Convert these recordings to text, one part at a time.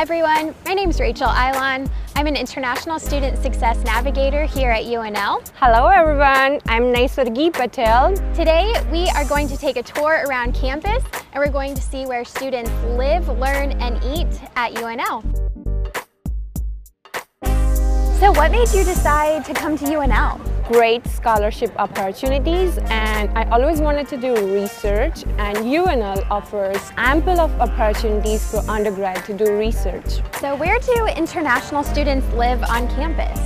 everyone, my name is Rachel Ayalon. I'm an International Student Success Navigator here at UNL. Hello everyone, I'm Naisargee Patel. Today we are going to take a tour around campus and we're going to see where students live, learn, and eat at UNL. So what made you decide to come to UNL? Great scholarship opportunities and I always wanted to do research and UNL offers ample of opportunities for undergrad to do research. So where do international students live on campus?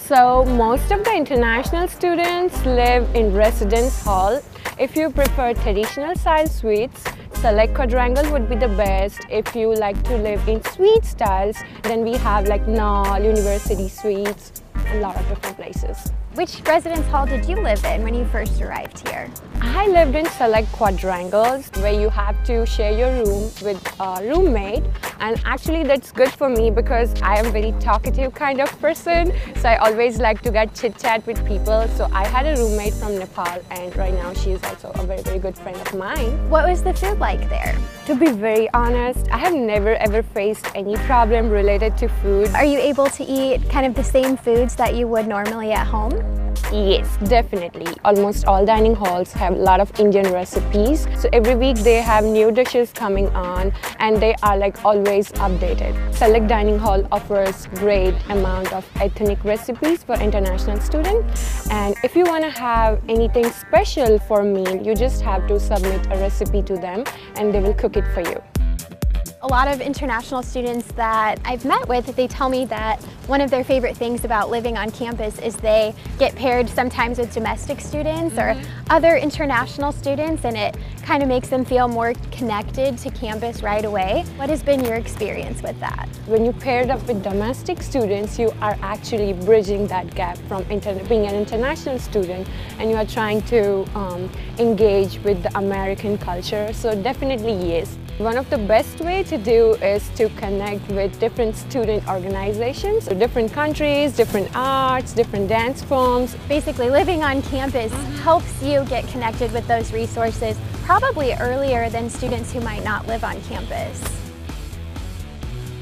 So most of the international students live in residence hall. If you prefer traditional style suites, Selleck Quadrangle would be the best. If you like to live in suite styles, then we have like Knoll, University Suites, a lot of different places. Which residence hall did you live in when you first arrived here? I lived in Selleck quadrangles where you have to share your room with a roommate and actually that's good for me because I am a very talkative kind of person so I always like to get chit chat with people so I had a roommate from Nepal and right now she is also a very very good friend of mine. What was the food like there? To be very honest, I have never ever faced any problem related to food. Are you able to eat kind of the same foods that you would normally at home? Yes, definitely. Almost all dining halls have a lot of Indian recipes. So every week they have new dishes coming on and they are like always updated. Selleck Dining Hall offers great amount of ethnic recipes for international students. And if you want to have anything special for meal, you just have to submit a recipe to them and they will cook it for you. A lot of international students that I've met with, they tell me that one of their favorite things about living on campus is they get paired sometimes with domestic students mm -hmm. or mm-hmm. other international students and it kind of makes them feel more connected to campus right away. What has been your experience with that? When you paired up with domestic students, you are actually bridging that gap from being an international student and you are trying to um, engage with the American culture. So definitely yes. One of the best way to do is to connect with different student organizations, so different countries, different arts, different dance forms. Basically living on campus mm-hmm. helps you get connected with those resources probably earlier than students who might not live on campus.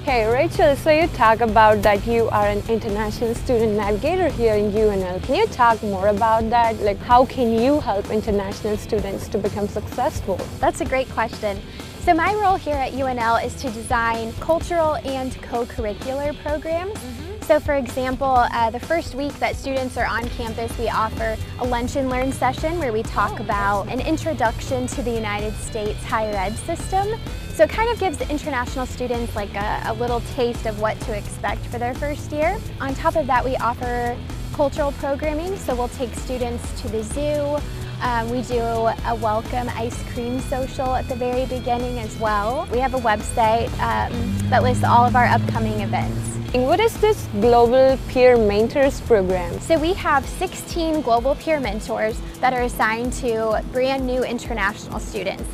Okay, Rachel, so you talk about that you are an international student navigator here in UNL. Can you talk more about that? Like, how can you help international students to become successful? That's a great question. So my role here at UNL is to design cultural and co-curricular programs. Mm -hmm. So for example, uh, the first week that students are on campus, we offer a lunch and learn session where we talk oh, about an introduction to the United States higher ed system. So it kind of gives international students like a, a little taste of what to expect for their first year. On top of that, we offer cultural programming. So we'll take students to the zoo, um, we do a welcome ice cream social at the very beginning as well. We have a website um, that lists all of our upcoming events. And what is this Global Peer Mentors program? So we have 16 Global Peer Mentors that are assigned to brand new international students.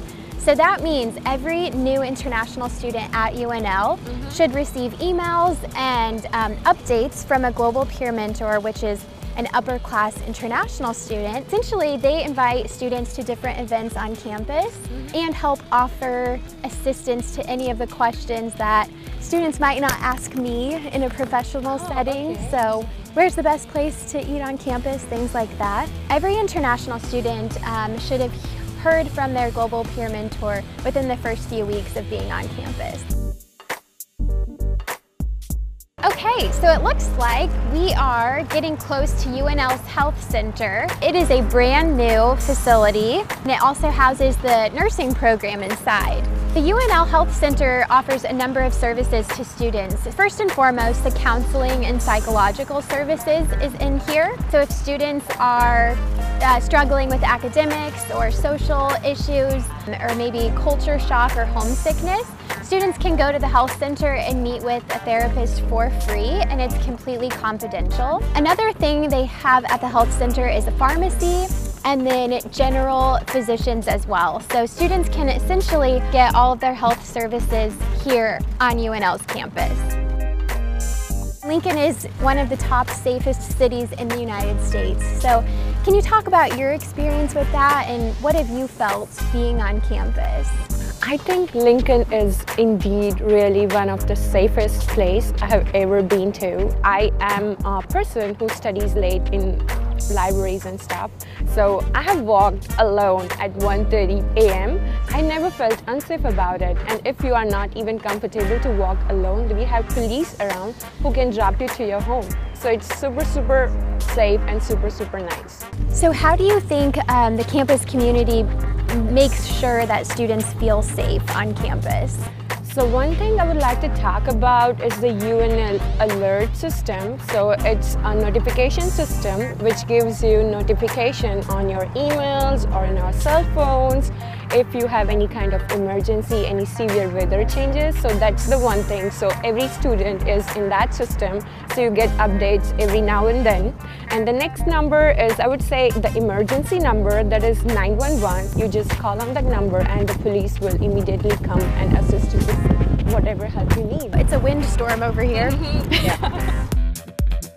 So that means every new international student at UNL mm -hmm. should receive emails and um, updates from a Global Peer Mentor, which is an upper class international student. Essentially, they invite students to different events on campus mm -hmm. and help offer assistance to any of the questions that students might not ask me in a professional oh, setting. Okay. So where's the best place to eat on campus, things like that. Every international student um, should have heard from their global peer mentor within the first few weeks of being on campus. Okay, so it looks like we are getting close to UNL's Health Center. It is a brand new facility and it also houses the nursing program inside. The UNL Health Center offers a number of services to students. First and foremost, the counseling and psychological services is in here. So if students are uh, struggling with academics or social issues or maybe culture shock or homesickness, students can go to the health center and meet with a therapist for free and it's completely confidential. Another thing they have at the health center is a pharmacy and then general physicians as well. So students can essentially get all of their health services here on UNL's campus. Lincoln is one of the top safest cities in the United States. So can you talk about your experience with that and what have you felt being on campus? I think Lincoln is indeed really one of the safest place I have ever been to. I am a person who studies late in libraries and stuff. So I have walked alone at 1.30 a.m. I never felt unsafe about it. And if you are not even comfortable to walk alone, we have police around who can drop you to your home. So it's super, super safe and super, super nice. So how do you think um, the campus community makes sure that students feel safe on campus? So one thing I would like to talk about is the UNL alert system. So it's a notification system which gives you notification on your emails or on your cell phones if you have any kind of emergency, any severe weather changes. So that's the one thing. So every student is in that system. So you get updates every now and then. And the next number is, I would say, the emergency number that is 911. You just call on that number and the police will immediately come and assist you with whatever help you need. It's a windstorm over here. Mm-hmm. yeah.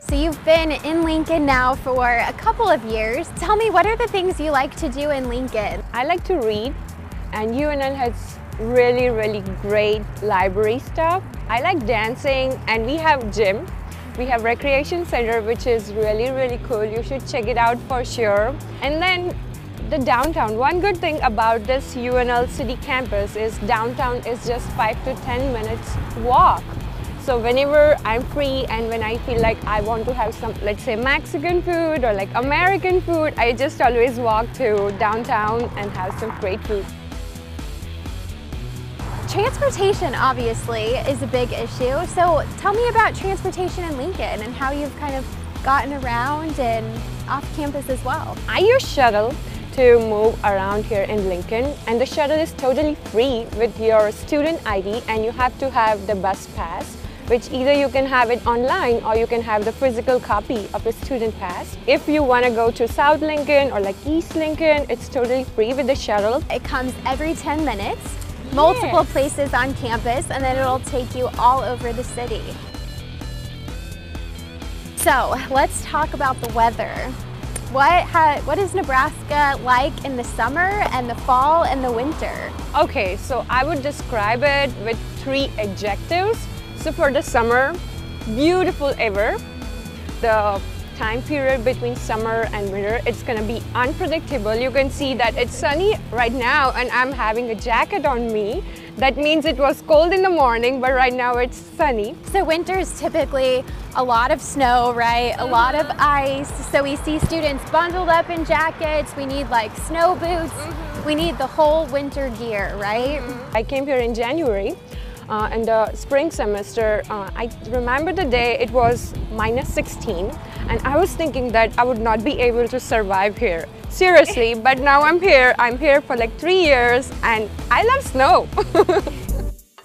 So you've been in Lincoln now for a couple of years. Tell me, what are the things you like to do in Lincoln? I like to read and UNL has really, really great library stuff. I like dancing and we have gym. We have recreation center which is really, really cool. You should check it out for sure. And then the downtown. One good thing about this UNL city campus is downtown is just 5 to 10 minutes walk. So whenever I'm free and when I feel like I want to have some, let's say Mexican food or like American food, I just always walk to downtown and have some great food. Transportation obviously is a big issue. So tell me about transportation in Lincoln and how you've kind of gotten around and off campus as well. I use shuttle to move around here in Lincoln and the shuttle is totally free with your student ID and you have to have the bus pass which either you can have it online or you can have the physical copy of a student pass. If you want to go to South Lincoln or like East Lincoln, it's totally free with the shuttle. It comes every 10 minutes, multiple yes. places on campus, and then it'll take you all over the city. So let's talk about the weather. What, what is Nebraska like in the summer and the fall and the winter? Okay, so I would describe it with three adjectives. So for the summer, beautiful ever. The time period between summer and winter, it's gonna be unpredictable. You can see that it's sunny right now and I'm having a jacket on me. That means it was cold in the morning, but right now it's sunny. So winter is typically a lot of snow, right? A lot of ice. So we see students bundled up in jackets. We need like snow boots. Mm -hmm. We need the whole winter gear, right? Mm -hmm. I came here in January uh, in the spring semester, uh, I remember the day it was minus 16 and I was thinking that I would not be able to survive here. Seriously, but now I'm here. I'm here for like three years and I love snow.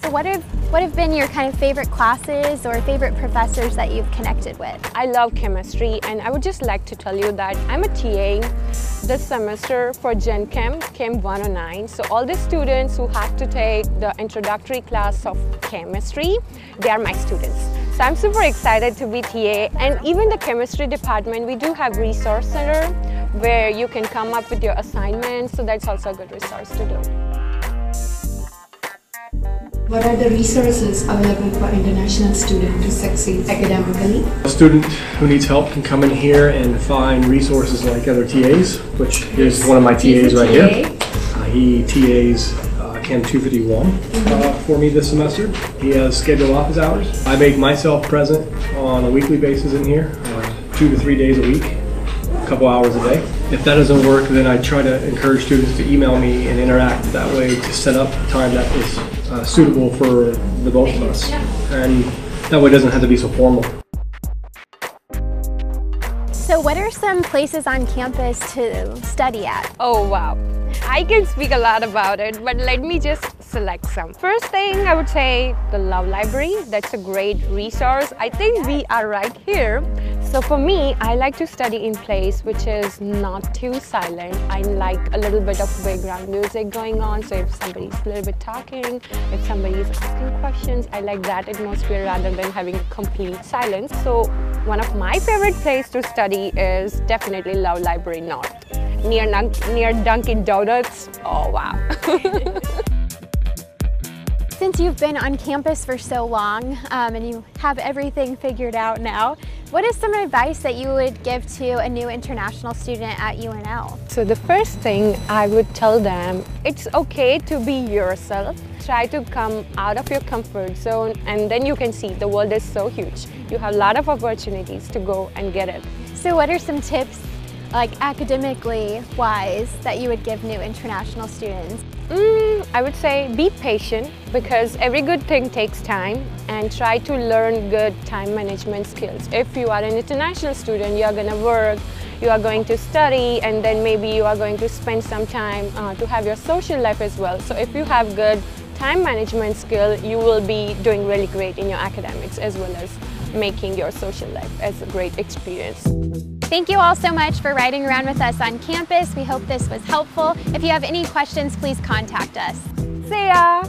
so what have, what have been your kind of favorite classes or favorite professors that you've connected with? I love chemistry and I would just like to tell you that I'm a TA this semester for Gen Chem, Chem 109. So all the students who have to take the introductory class of chemistry, they are my students. So I'm super excited to be TA and even the chemistry department, we do have resource center where you can come up with your assignments. So that's also a good resource to do. What are the resources available for international students to succeed academically? A student who needs help can come in here and find resources like other TAs, which is one of my TAs right TA. here. Uh, he TAs uh, Chem 251 mm -hmm. uh, for me this semester. He has scheduled office hours. I make myself present on a weekly basis in here, uh, two to three days a week, a couple hours a day. If that doesn't work, then I try to encourage students to email me and interact that way to set up a time that is uh, suitable for the both of us. And that way it doesn't have to be so formal. So what are some places on campus to study at? Oh wow, I can speak a lot about it, but let me just select some. First thing I would say the Love Library. That's a great resource. I think we are right here so for me, I like to study in place which is not too silent. I like a little bit of background music going on. So if somebody's a little bit talking, if somebody's asking questions, I like that atmosphere rather than having complete silence. So one of my favorite places to study is definitely Love Library North. Near, near Dunkin' Donuts. Oh wow. since you've been on campus for so long um, and you have everything figured out now, what is some advice that you would give to a new international student at UNL? So the first thing I would tell them, it's okay to be yourself. Try to come out of your comfort zone and then you can see the world is so huge. You have a lot of opportunities to go and get it. So what are some tips like academically wise that you would give new international students? Mm, I would say be patient because every good thing takes time and try to learn good time management skills. If you are an international student, you are going to work, you are going to study and then maybe you are going to spend some time uh, to have your social life as well. So if you have good time management skill, you will be doing really great in your academics as well as making your social life as a great experience. Thank you all so much for riding around with us on campus. We hope this was helpful. If you have any questions, please contact us. See ya!